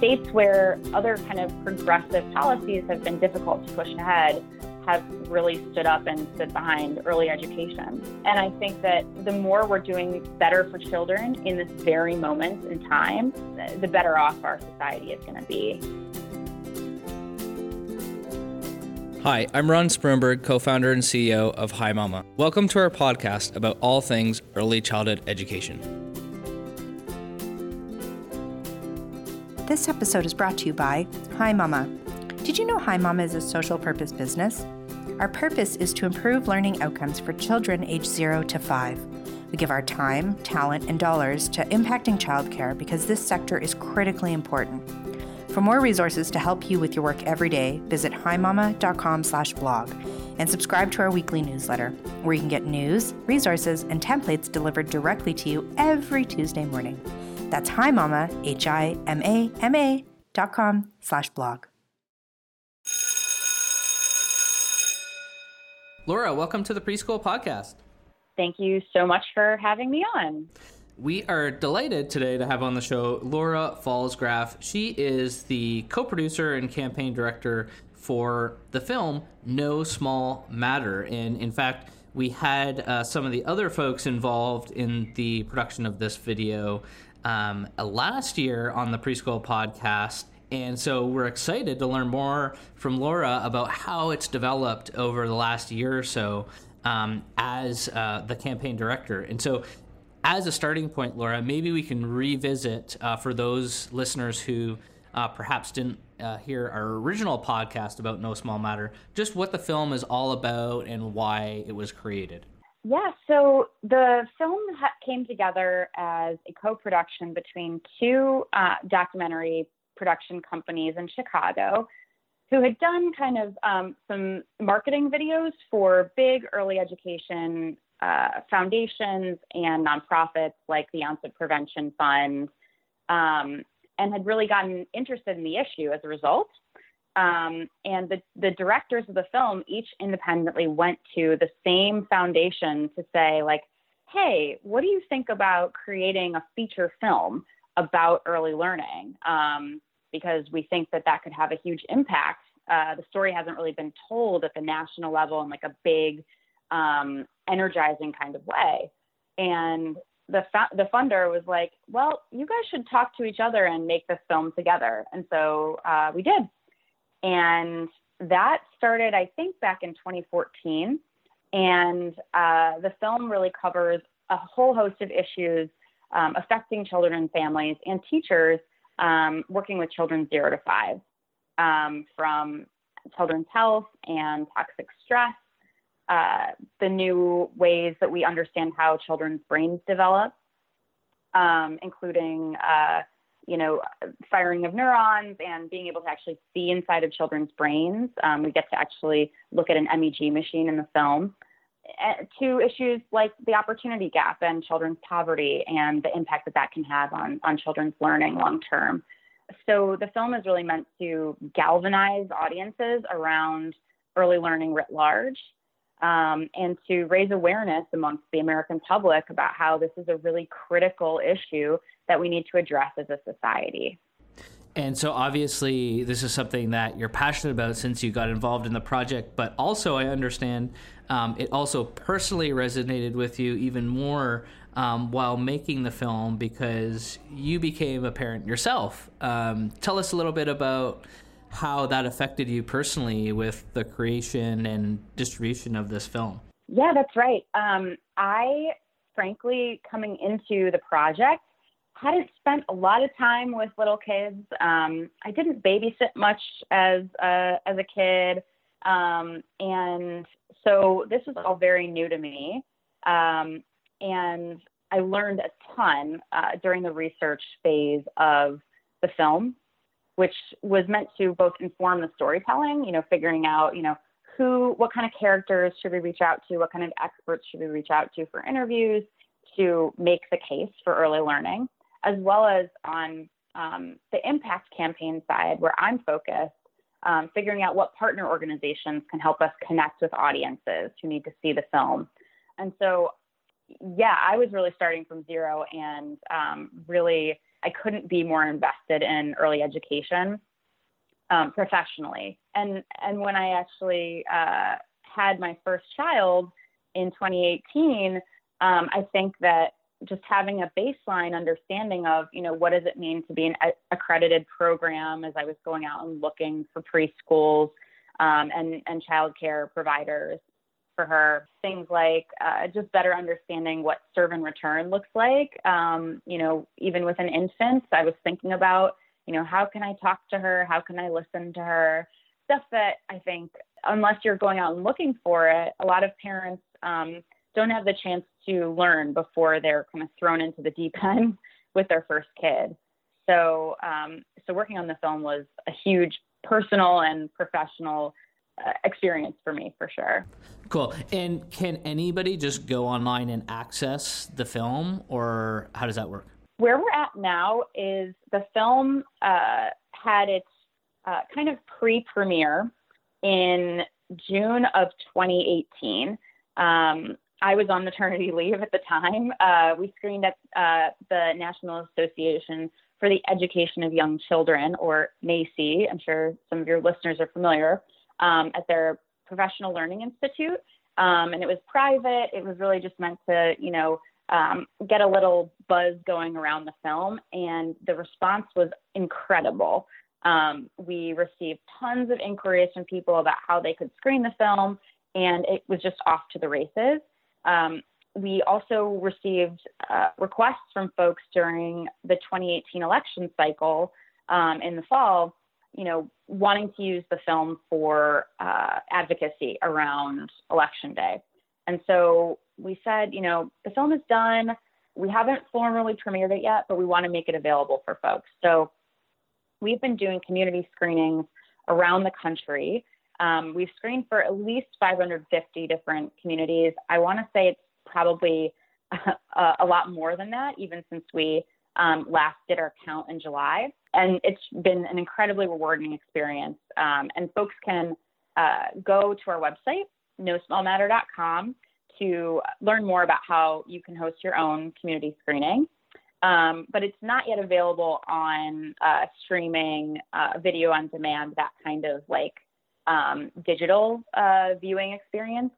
states where other kind of progressive policies have been difficult to push ahead have really stood up and stood behind early education. And I think that the more we're doing better for children in this very moment in time, the better off our society is going to be. Hi, I'm Ron Spreeuwenberg, co founder and CEO of Hi Mama. Welcome to our podcast about all things early childhood education. This episode is brought to you by Hi Mama. Did you know Hi Mama is a social purpose business? Our purpose is to improve learning outcomes for children aged 0 to 5. We give our time, talent, and dollars to impacting childcare because this sector is critically important. For more resources to help you with your work every day, visit himama.com/blog and subscribe to our weekly newsletter, where you can get news, resources, and templates delivered directly to you every Tuesday morning. That's himama, H-I-M-A-M-A dot com slash blog. Laura, welcome to the Preschool Podcast. Thank you so much for having me on. We are delighted today to have on the show Laura Pfalzgraf. She is the co producer and campaign director for the film No Small Matter. And in fact, we had uh, some of the other folks involved in the production of this video um, last year on the Preschool Podcast. And so we're excited to learn more from Laura about how it's developed over the last year or so um, as uh, the campaign director. And so as a starting point, Laura, maybe we can revisit uh, for those listeners who uh, perhaps didn't uh, hear our original podcast about No Small Matter, just what the film is all about and why it was created. Yeah, so the film ha- came together as a co production between two uh, documentary production companies in Chicago who had done kind of um, some marketing videos for big early education uh, foundations and nonprofits like the Ounce of Prevention Fund, um, and had really gotten interested in the issue as a result. Um, and the, the directors of the film each independently went to the same foundation to say, like, hey, what do you think about creating a feature film about early learning? Um, because we think that that could have a huge impact. Uh, the story hasn't really been told at the national level in like a big um, energizing kind of way. And the the funder was like, "Well, you guys should talk to each other and make this film together." And so uh, we did, and that started, I think, back in 2014. And uh, the film really covers a whole host of issues um, affecting children and families and teachers um, working with children zero to five, um, from children's health and toxic stress uh, the new ways that we understand how children's brains develop, um, including, uh, you know, firing of neurons and being able to actually see inside of children's brains. Um, we get to actually look at an MEG machine in the film. Uh, to issues like the opportunity gap and children's poverty and the impact that that can have on, on children's learning long term. So the film is really meant to galvanize audiences around early learning writ large um, and to raise awareness amongst the American public about how this is a really critical issue that we need to address as a society. And so, obviously, this is something that you're passionate about since you got involved in the project, but also, I understand um, it also personally resonated with you even more um, while making the film because you became a parent yourself. Um, tell us a little bit about how that affected you personally with the creation and distribution of this film. Yeah, that's right. Um, I, frankly, coming into the project, hadn't spent a lot of time with little kids. Um, I didn't babysit much as a, as a kid, um, and so this was all very new to me. Um, and I learned a ton uh, during the research phase of the film which was meant to both inform the storytelling, you know, figuring out, you know, who, what kind of characters should we reach out to, what kind of experts should we reach out to for interviews to make the case for early learning, as well as on um, the impact campaign side where I'm focused, um, figuring out what partner organizations can help us connect with audiences who need to see the film. And so, yeah, I was really starting from zero and um, really I couldn't be more invested in early education um, professionally. And and when I actually uh, had my first child in 2018, um, I think that just having a baseline understanding of you know what does it mean to be an accredited program as I was going out and looking for preschools um, and and childcare providers for her. Things like uh, just better understanding what serve and return looks like. Um, you know, even with an infant, I was thinking about, you know, how can I talk to her? How can I listen to her? Stuff that I think, unless you're going out and looking for it, a lot of parents um, don't have the chance to learn before they're kind of thrown into the deep end with their first kid. So, um, so working on the film was a huge personal and professional uh, experience for me for sure. Cool. And can anybody just go online and access the film, or how does that work? Where we're at now is the film uh, had its uh, kind of pre premiere in June of 2018. Um, I was on maternity leave at the time. Uh, we screened at uh, the National Association for the Education of Young Children, or NAEYC. I'm sure some of your listeners are familiar um, at their Professional Learning Institute. Um, and it was private. It was really just meant to, you know, um, get a little buzz going around the film. And the response was incredible. Um, we received tons of inquiries from people about how they could screen the film, and it was just off to the races. Um, we also received uh, requests from folks during the 2018 election cycle um, in the fall you know, wanting to use the film for uh, advocacy around election day. And so we said, you know, the film is done. We haven't formally premiered it yet, but we want to make it available for folks. So we've been doing community screenings around the country. Um, we've screened for at least 550 different communities. I want to say it's probably a, a lot more than that, even since we um, last did our count in July. And it's been an incredibly rewarding experience. Um, and folks can uh, go to our website, nosmallmatter.com, to learn more about how you can host your own community screening. Um, but it's not yet available on uh, streaming, uh, video on demand, that kind of like um, digital uh, viewing experience.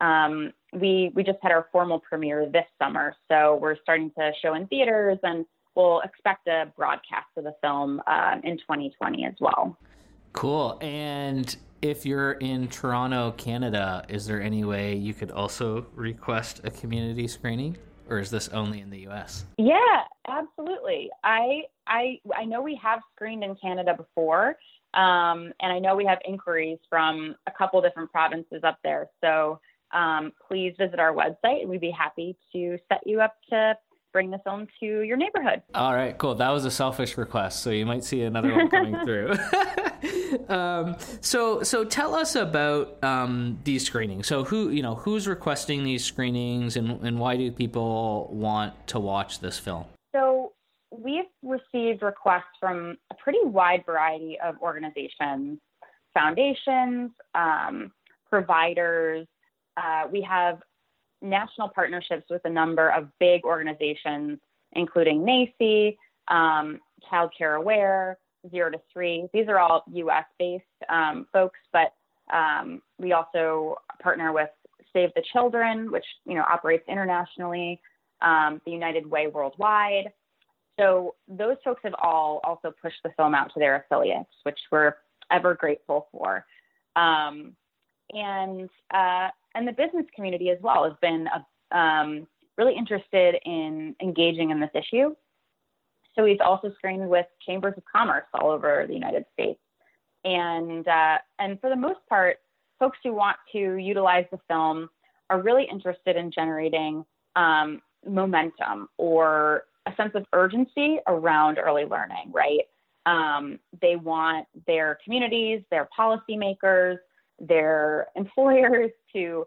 Um, we we just had our formal premiere this summer, so we're starting to show in theaters and we'll expect a broadcast of the film um, in 2020 as well. Cool. And if you're in Toronto, Canada, is there any way you could also request a community screening? Or is this only in the US? Yeah, absolutely. I I I know we have screened in Canada before. Um, and I know we have inquiries from a couple different provinces up there. So um, please visit our website. And we'd be happy to set you up to bring the film to your neighborhood. All right, cool. That was a selfish request, so you might see another one coming through. um, so, so tell us about um, these screenings. So, who you know who's requesting these screenings, and and why do people want to watch this film? So, we've received requests from a pretty wide variety of organizations, foundations, um, providers. Uh, we have national partnerships with a number of big organizations, including NAEYC, um, Aware, Zero to Three. These are all US based um, folks, but um, we also partner with Save the Children, which you know operates internationally, um, the United Way worldwide. So those folks have all also pushed the film out to their affiliates, which we're ever grateful for. Um, and uh, and the business community as well has been uh, um, really interested in engaging in this issue. So we've also screened with chambers of commerce all over the United States, and uh, and for the most part, folks who want to utilize the film are really interested in generating um, momentum or a sense of urgency around early learning. Right? Um, they want their communities, their policymakers, their employers to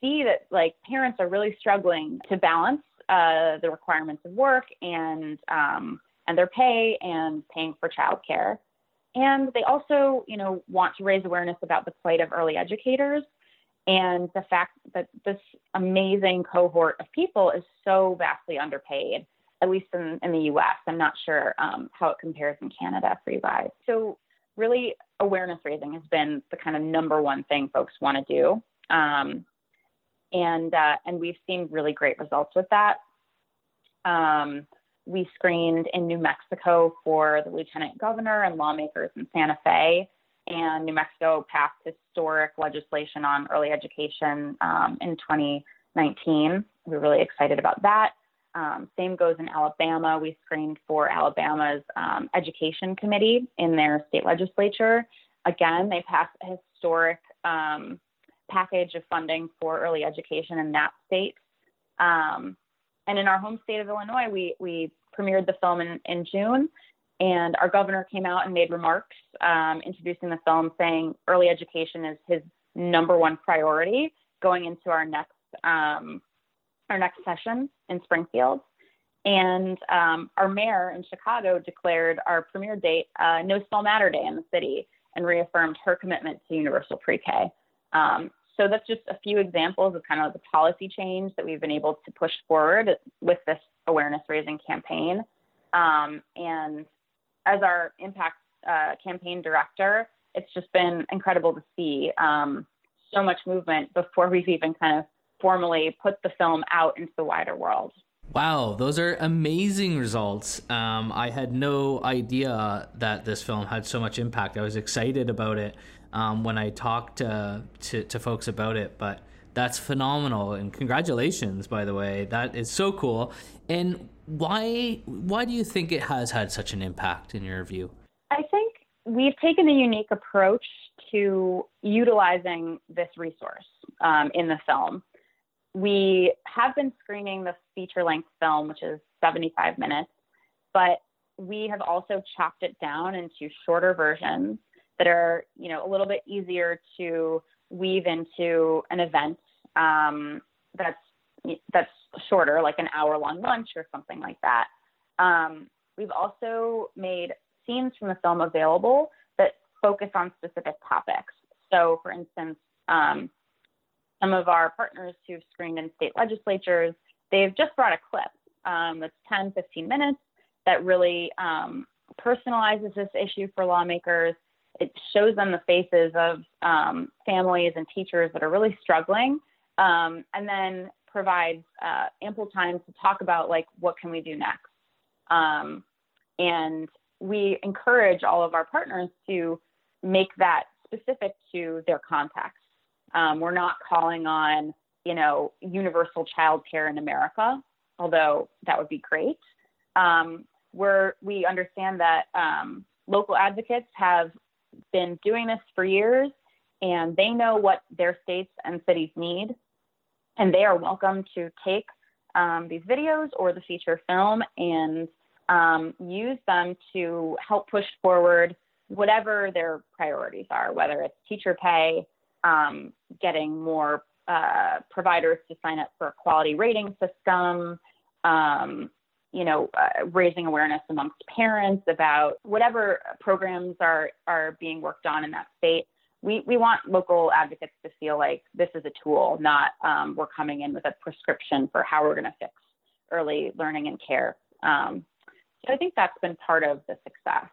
see that like parents are really struggling to balance uh, the requirements of work and um, and their pay and paying for childcare. And they also, you know, want to raise awareness about the plight of early educators and the fact that this amazing cohort of people is so vastly underpaid. At least in, in the US. I'm not sure um, how it compares in Canada for you guys. So, really, awareness raising has been the kind of number one thing folks want to do. Um, and, uh, and we've seen really great results with that. Um, we screened in New Mexico for the lieutenant governor and lawmakers in Santa Fe. And New Mexico passed historic legislation on early education um, in 2019. We're really excited about that. Um, same goes in Alabama. We screened for Alabama's um, education committee in their state legislature. Again, they passed a historic um, package of funding for early education in that state. Um, and in our home state of Illinois, we, we premiered the film in, in June. And our governor came out and made remarks um, introducing the film, saying early education is his number one priority going into our next um, our next session in Springfield. And um, our mayor in Chicago declared our premiere date uh, No Small Matter Day in the city and reaffirmed her commitment to universal pre-K. Um, so that's just a few examples of kind of the policy change that we've been able to push forward with this awareness raising campaign. Um, and as our impact uh, campaign director, it's just been incredible to see um, so much movement before we've even kind of formally put the film out into the wider world. Wow, those are amazing results. Um, I had no idea that this film had so much impact. I was excited about it um, when I talked to, to, to folks about it, but that's phenomenal and congratulations by the way that is so cool and why why do you think it has had such an impact in your view i think we've taken a unique approach to utilizing this resource um, in the film we have been screening the feature length film which is 75 minutes but we have also chopped it down into shorter versions that are you know a little bit easier to weave into an event um, that's that's shorter, like an hour long lunch or something like that. Um, we've also made scenes from the film available that focus on specific topics. So, for instance, um, some of our partners who've screened in state legislatures, they've just brought a clip um, that's 10, 15 minutes that really um, personalizes this issue for lawmakers it shows them the faces of um, families and teachers that are really struggling, um, and then provides uh, ample time to talk about like what can we do next. Um, and we encourage all of our partners to make that specific to their context. Um, we're not calling on you know universal child care in America, although that would be great. Um, we're, we understand that um, local advocates have been doing this for years and they know what their states and cities need. And they are welcome to take um, these videos or the feature film and um, use them to help push forward whatever their priorities are, whether it's teacher pay, um, getting more uh, providers to sign up for a quality rating system, um, you know, uh, raising awareness amongst parents about whatever programs are are being worked on in that state. We we want local advocates to feel like this is a tool, not um, we're coming in with a prescription for how we're going to fix early learning and care. Um, so I think that's been part of the success.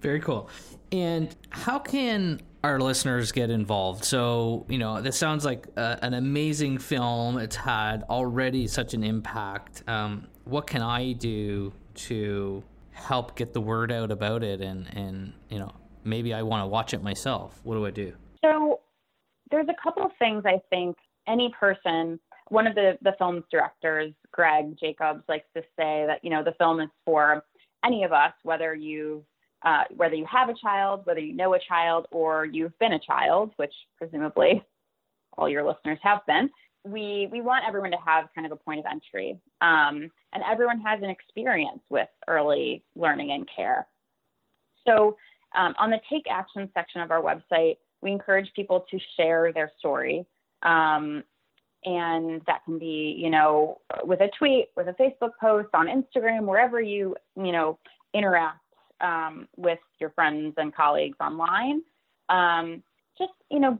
Very cool. And how can our listeners get involved? So, you know, this sounds like a, an amazing film. It's had already such an impact. Um, what can I do to help get the word out about it and and you know maybe I want to watch it myself. What do I do? So there's a couple of things I think any person one of the the film's directors, Greg Jacobs, likes to say that you know the film is for any of us, whether you uh, whether you have a child, whether you know a child, or you've been a child, which presumably all your listeners have been we we want everyone to have kind of a point of entry, um, and everyone has an experience with early learning and care. So, um, on the take action section of our website, we encourage people to share their story, um, and that can be, you know, with a tweet, with a Facebook post, on Instagram, wherever you, you know, interact um, with your friends and colleagues online. Um, just, you know,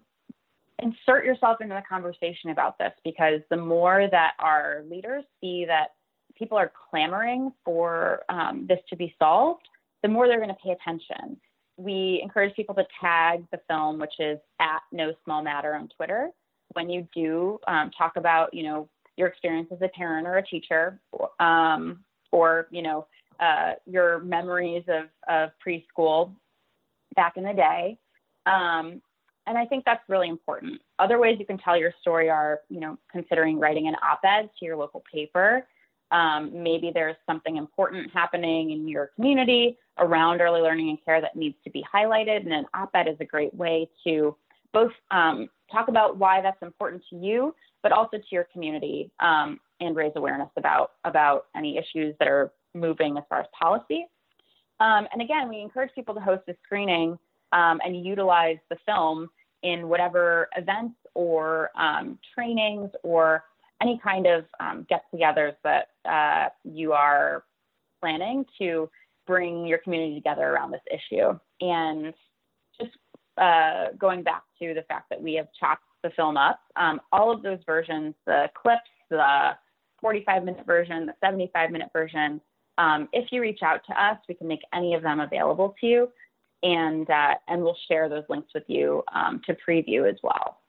insert yourself into the conversation about this because the more that our leaders see that people are clamoring for um, this to be solved, the more they're going to pay attention. We encourage people to tag the film, which is at No Small Matter on Twitter, when you do um, talk about, you know, your experience as a parent or a teacher, um, or you know, uh, your memories of, of preschool back in the day. Um, and I think that's really important. Other ways you can tell your story are, you know, considering writing an op-ed to your local paper. Um, maybe there's something important happening in your community around early learning and care that needs to be highlighted, and an op-ed is a great way to both um, talk about why that's important to you, but also to your community um, and raise awareness about about any issues that are moving as far as policy. Um, and again, we encourage people to host a screening um, and utilize the film in whatever events or um, trainings or any kind of um, get-togethers that uh, you are planning to bring your community together around this issue. And just uh, going back to the fact that we have chopped the film up, um, all of those versions, the clips, the 45 minute version, the 75 minute version, um, if you reach out to us, we can make any of them available to you, and uh, and we'll share those links with you um, to preview as well.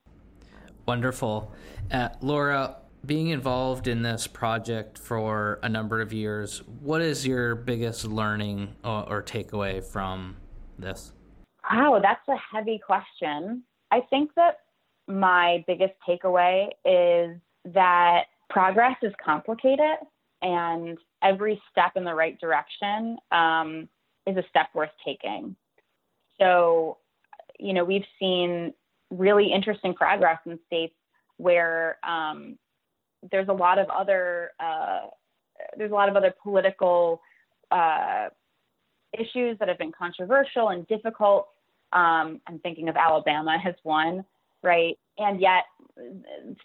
Wonderful, uh, Laura. Being involved in this project for a number of years, what is your biggest learning or, or takeaway from this? Wow, that's a heavy question. I think that my biggest takeaway is that progress is complicated and every step in the right direction um, is a step worth taking. So, you know, we've seen really interesting progress in states where um, there's a lot of other uh, there's a lot of other political uh, issues that have been controversial and difficult. Um, I'm thinking of Alabama as one, right? And yet,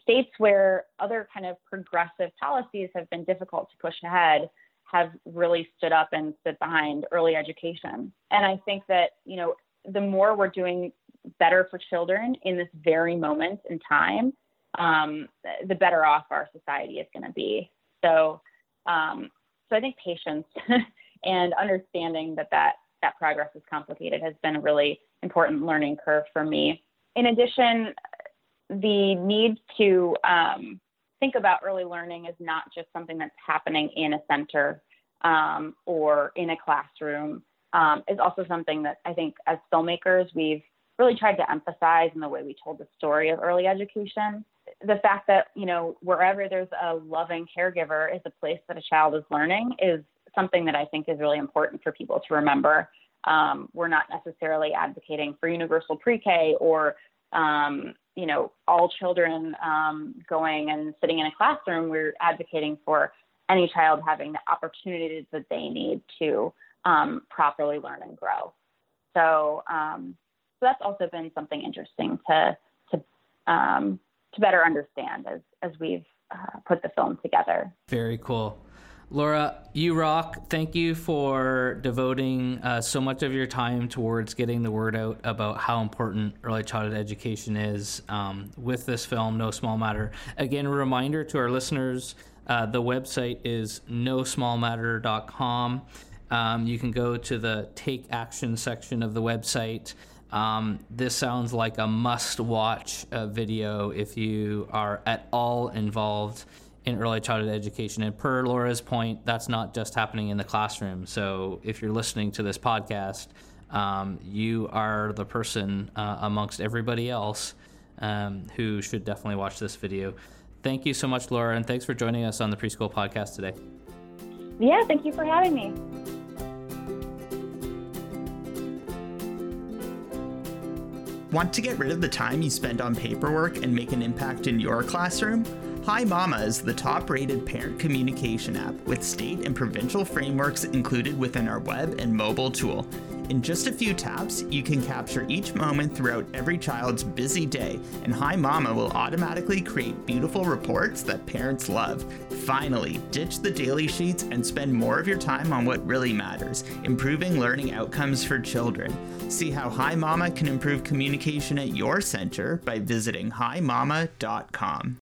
states where other kind of progressive policies have been difficult to push ahead have really stood up and stood behind early education. And I think that, you know, the more we're doing better for children in this very moment in time, um, the better off our society is going to be. So, um, so I think patience and understanding that, that that progress is complicated has been a really important learning curve for me. In addition, the need to um, think about early learning is not just something that's happening in a center um, or in a classroom. Um, is also something that I think as filmmakers we've really tried to emphasize in the way we told the story of early education. The fact that you know wherever there's a loving caregiver is a place that a child is learning is something that I think is really important for people to remember. Um, we're not necessarily advocating for universal pre-K or um, you know, all children um, going and sitting in a classroom, we're advocating for any child having the opportunities that they need to um, properly learn and grow. So, um, so that's also been something interesting to to um, to better understand as as we've uh, put the film together. Very cool. Laura, you rock. Thank you for devoting uh, so much of your time towards getting the word out about how important early childhood education is um, with this film, No Small Matter. Again, a reminder to our listeners uh, the website is nosmallmatter.com. Um, you can go to the take action section of the website. Um, this sounds like a must watch uh, video if you are at all involved in early childhood education. And per Laura's point, that's not just happening in the classroom. So if you're listening to this podcast, um, you are the person uh, amongst everybody else um, who should definitely watch this video. Thank you so much, Laura, and thanks for joining us on the preschool podcast today. Yeah, thank you for having me. Want to get rid of the time you spend on paperwork and make an impact in your classroom? Hi Mama is the top rated parent communication app with state and provincial frameworks included within our web and mobile tool. In just a few taps, you can capture each moment throughout every child's busy day, and Hi Mama will automatically create beautiful reports that parents love. Finally, ditch the daily sheets and spend more of your time on what really matters improving learning outcomes for children. See how Hi Mama can improve communication at your center by visiting himama.com.